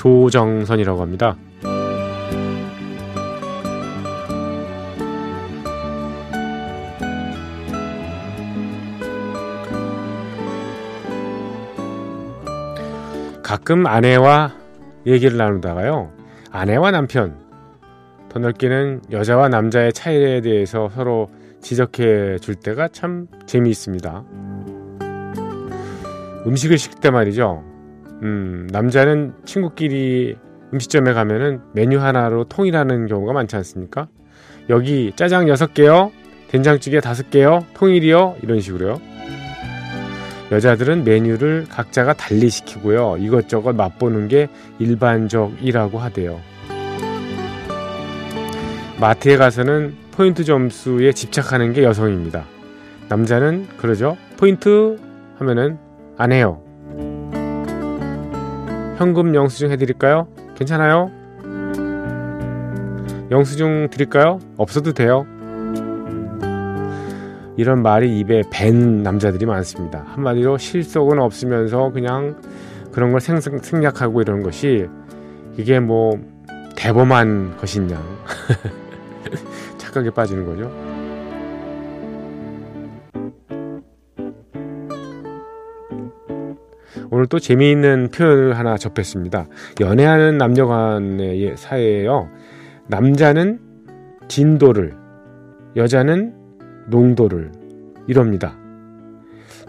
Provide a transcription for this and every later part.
조정선이라고 합니다. 가끔 아내와 얘기를 나누다가요. 아내와 남편, 더 넓게는 여자와 남자의 차이에 대해서 서로 지적해 줄 때가 참 재미있습니다. 음식을 시킬 때 말이죠. 음, 남자는 친구끼리 음식점에 가면은 메뉴 하나로 통일하는 경우가 많지 않습니까? 여기 짜장 6개요, 된장찌개 5개요, 통일이요, 이런 식으로요. 여자들은 메뉴를 각자가 달리 시키고요. 이것저것 맛보는 게 일반적이라고 하대요. 마트에 가서는 포인트 점수에 집착하는 게 여성입니다. 남자는 그러죠. 포인트 하면은 안 해요. 현금 영수증 해드릴까요? 괜찮아요? 영수증 드릴까요? 없어도 돼요. 이런 말이 입에 밴 남자들이 많습니다. 한마디로 실속은 없으면서 그냥 그런 걸 생, 생략하고 이러는 것이 이게 뭐 대범한 것이냐. 착각에 빠지는 거죠. 오늘 또 재미있는 표현을 하나 접했습니다. 연애하는 남녀 간의 사이에요. 남자는 진도를, 여자는 농도를 이럽니다.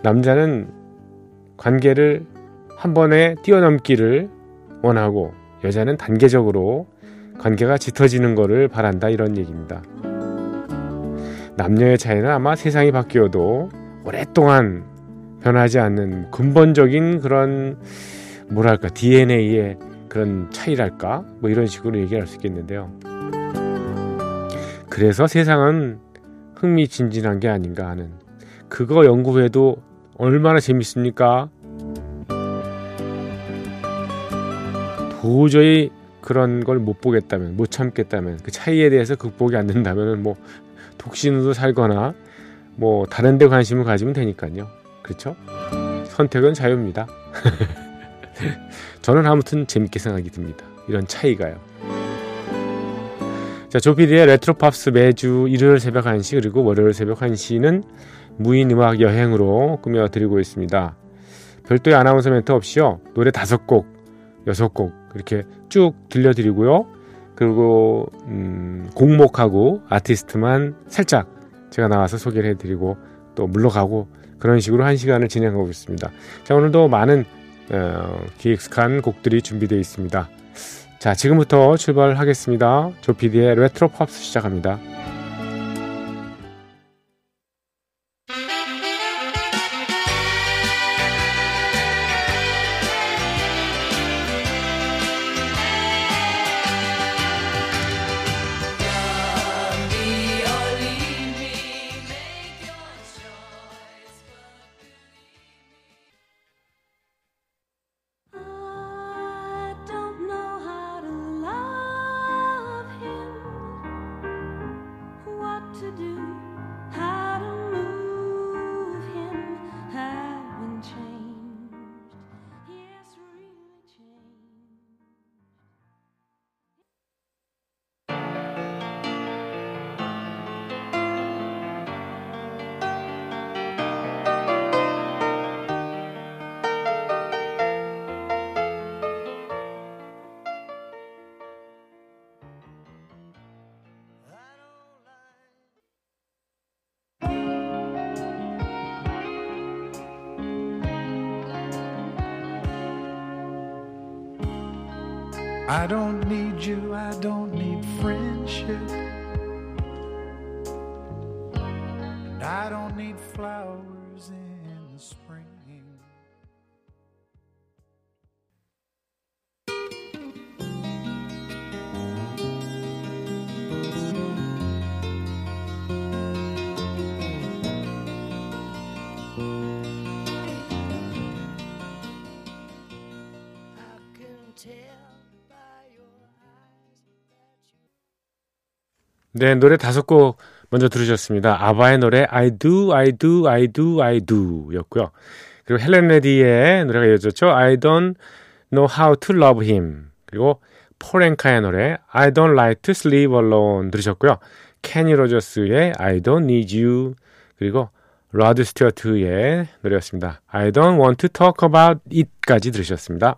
남자는 관계를 한 번에 뛰어넘기를 원하고 여자는 단계적으로 관계가 짙어지는 것을 바란다 이런 얘기입니다. 남녀의 차이는 아마 세상이 바뀌어도 오랫동안 변하지 않는 근본적인 그런 뭐랄까 DNA의 그런 차이랄까 뭐 이런 식으로 얘기할 수 있겠는데요. 그래서 세상은 흥미진진한 게 아닌가 하는 그거 연구해도 얼마나 재밌습니까? 도저히 그런 걸 못 보겠다면 못 참겠다면 그 차이에 대해서 극복이 안 된다면은 뭐 독신으로 살거나 뭐 다른 데 관심을 가지면 되니까요. 그렇죠? 선택은 자유입니다. 저는 아무튼 재밌게 생각이 듭니다. 이런 차이가요. 자, 조피디의 레트로 팝스 매주 일요일 새벽 1시 그리고 월요일 새벽 1시는 무인 음악 여행으로 꾸며드리고 있습니다. 별도의 아나운서 멘트 없이요. 노래 다섯 곡, 여섯 곡 이렇게 쭉 들려드리고요. 그리고 음, 곡목하고 아티스트만 살짝 제가 나와서 소개를 해드리고 또 물러가고 그런 식으로 한 시간을 진행하고 있습니다. 자 오늘도 많은 어, 기획한 곡들이 준비되어 있습니다. 자 지금부터 출발하겠습니다. 조피디의 레트로 팝스 시작합니다. I don't need you, I don't need friendship. And I don't need flowers 네, 노래 다섯 곡 먼저 들으셨습니다. 아바의 노래 I do, I do, I do, I do 였고요. 그리고 헬렌 레디의 노래가 이어졌죠. I don't know how to love him. 그리고 폴 앵카의 노래 I don't like to sleep alone 들으셨고요. 케니 로저스의 I don't need you 그리고 로드 스튜어트의 노래였습니다. I don't want to talk about it까지 들으셨습니다.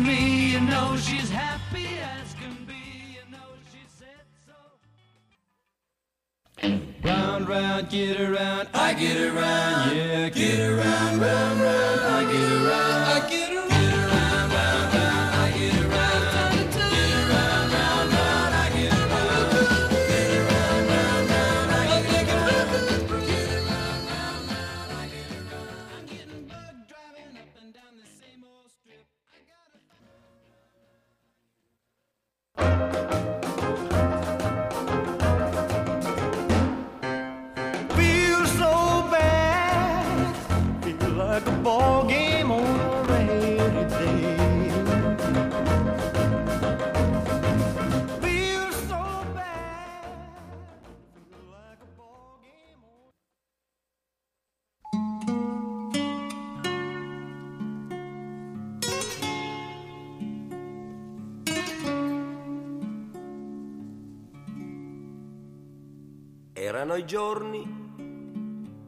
Me, you know she's happy as can be, you know she said so. Round, round, get around, I get around, yeah, get around, round, round, I get around, Erano i giorni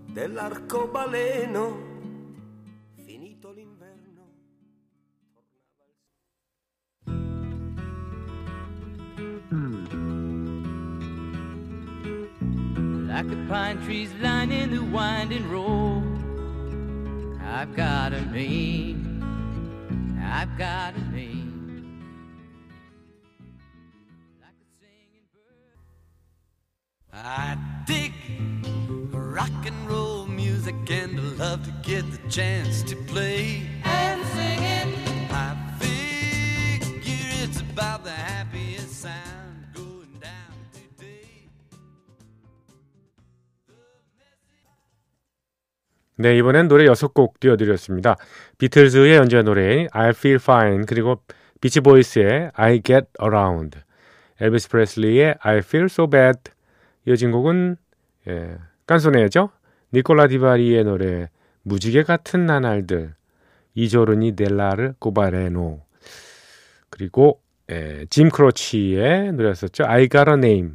dell'arcobaleno, finito l'inverno. Like the pine trees lining the winding road. I've got a name. I've got a name. And I love to get the chance to play And singing. I figure it's about the happiest sound going down today. 네, 이번엔 노래 6곡 띄워드렸습니다. 비틀즈의 연주한 노래 I Feel Fine 그리고 비치보이스의 I Get Around 엘비스 프레슬리의 I Feel So Bad 이어진 곡은 예, 깐소네죠 니콜라 디바리의 노래 무지개 같은 나날들 I giorni dell'arcobaleno. 그리고 예, 짐 크로치의 노래였었죠. I Got a Name.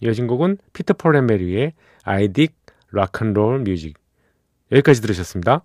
이어진 곡은 피터 폴 앤 메리의 I Dig Rock and Roll Music. 여기까지 들으셨습니다.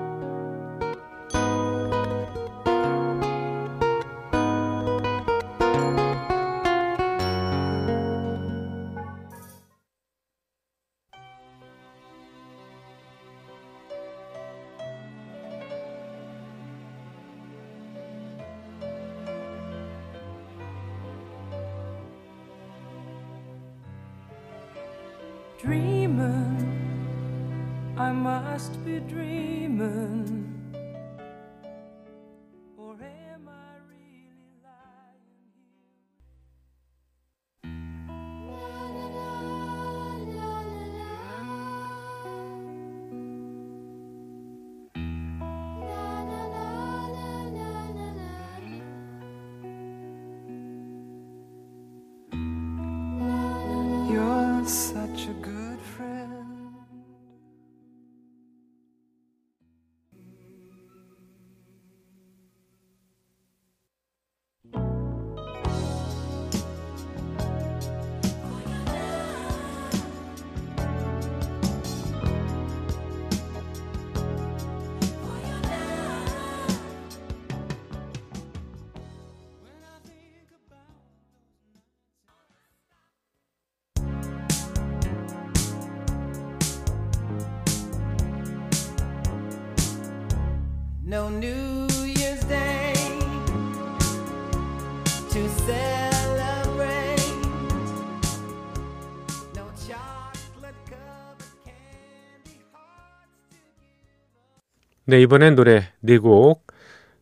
I must be dreaming. No New Year's Day to celebrate. No chocolate covered candy hearts to give. 네, 이번엔 노래 네곡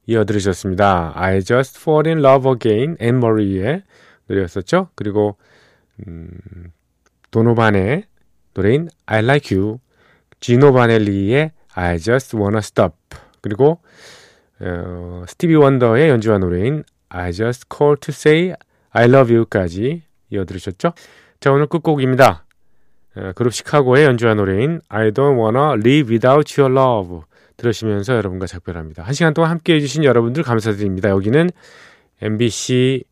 이어 들으셨습니다. I Just Fall in Love Again, 앤 머리의 노래였었죠. 그리고 음, 도노반의 노래인 I Like You, 지노 바넬리의 I Just Wanna Stop, 그리고 어, 스티비 원더의 연주한 노래인 I Just Call to Say I Love You까지 이어 들으셨죠. 자, 오늘 끝곡입니다. 어, 그룹 시카고의 연주한 노래인 I Don't Wanna Live Without Your Love 들으시면서 여러분과 작별합니다. 한 시간 동안 함께 해 주신 여러분들 감사드립니다. 여기는 MBC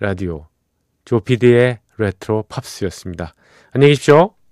라디오 조피디의 레트로 팝스였습니다. 안녕히 계십시오.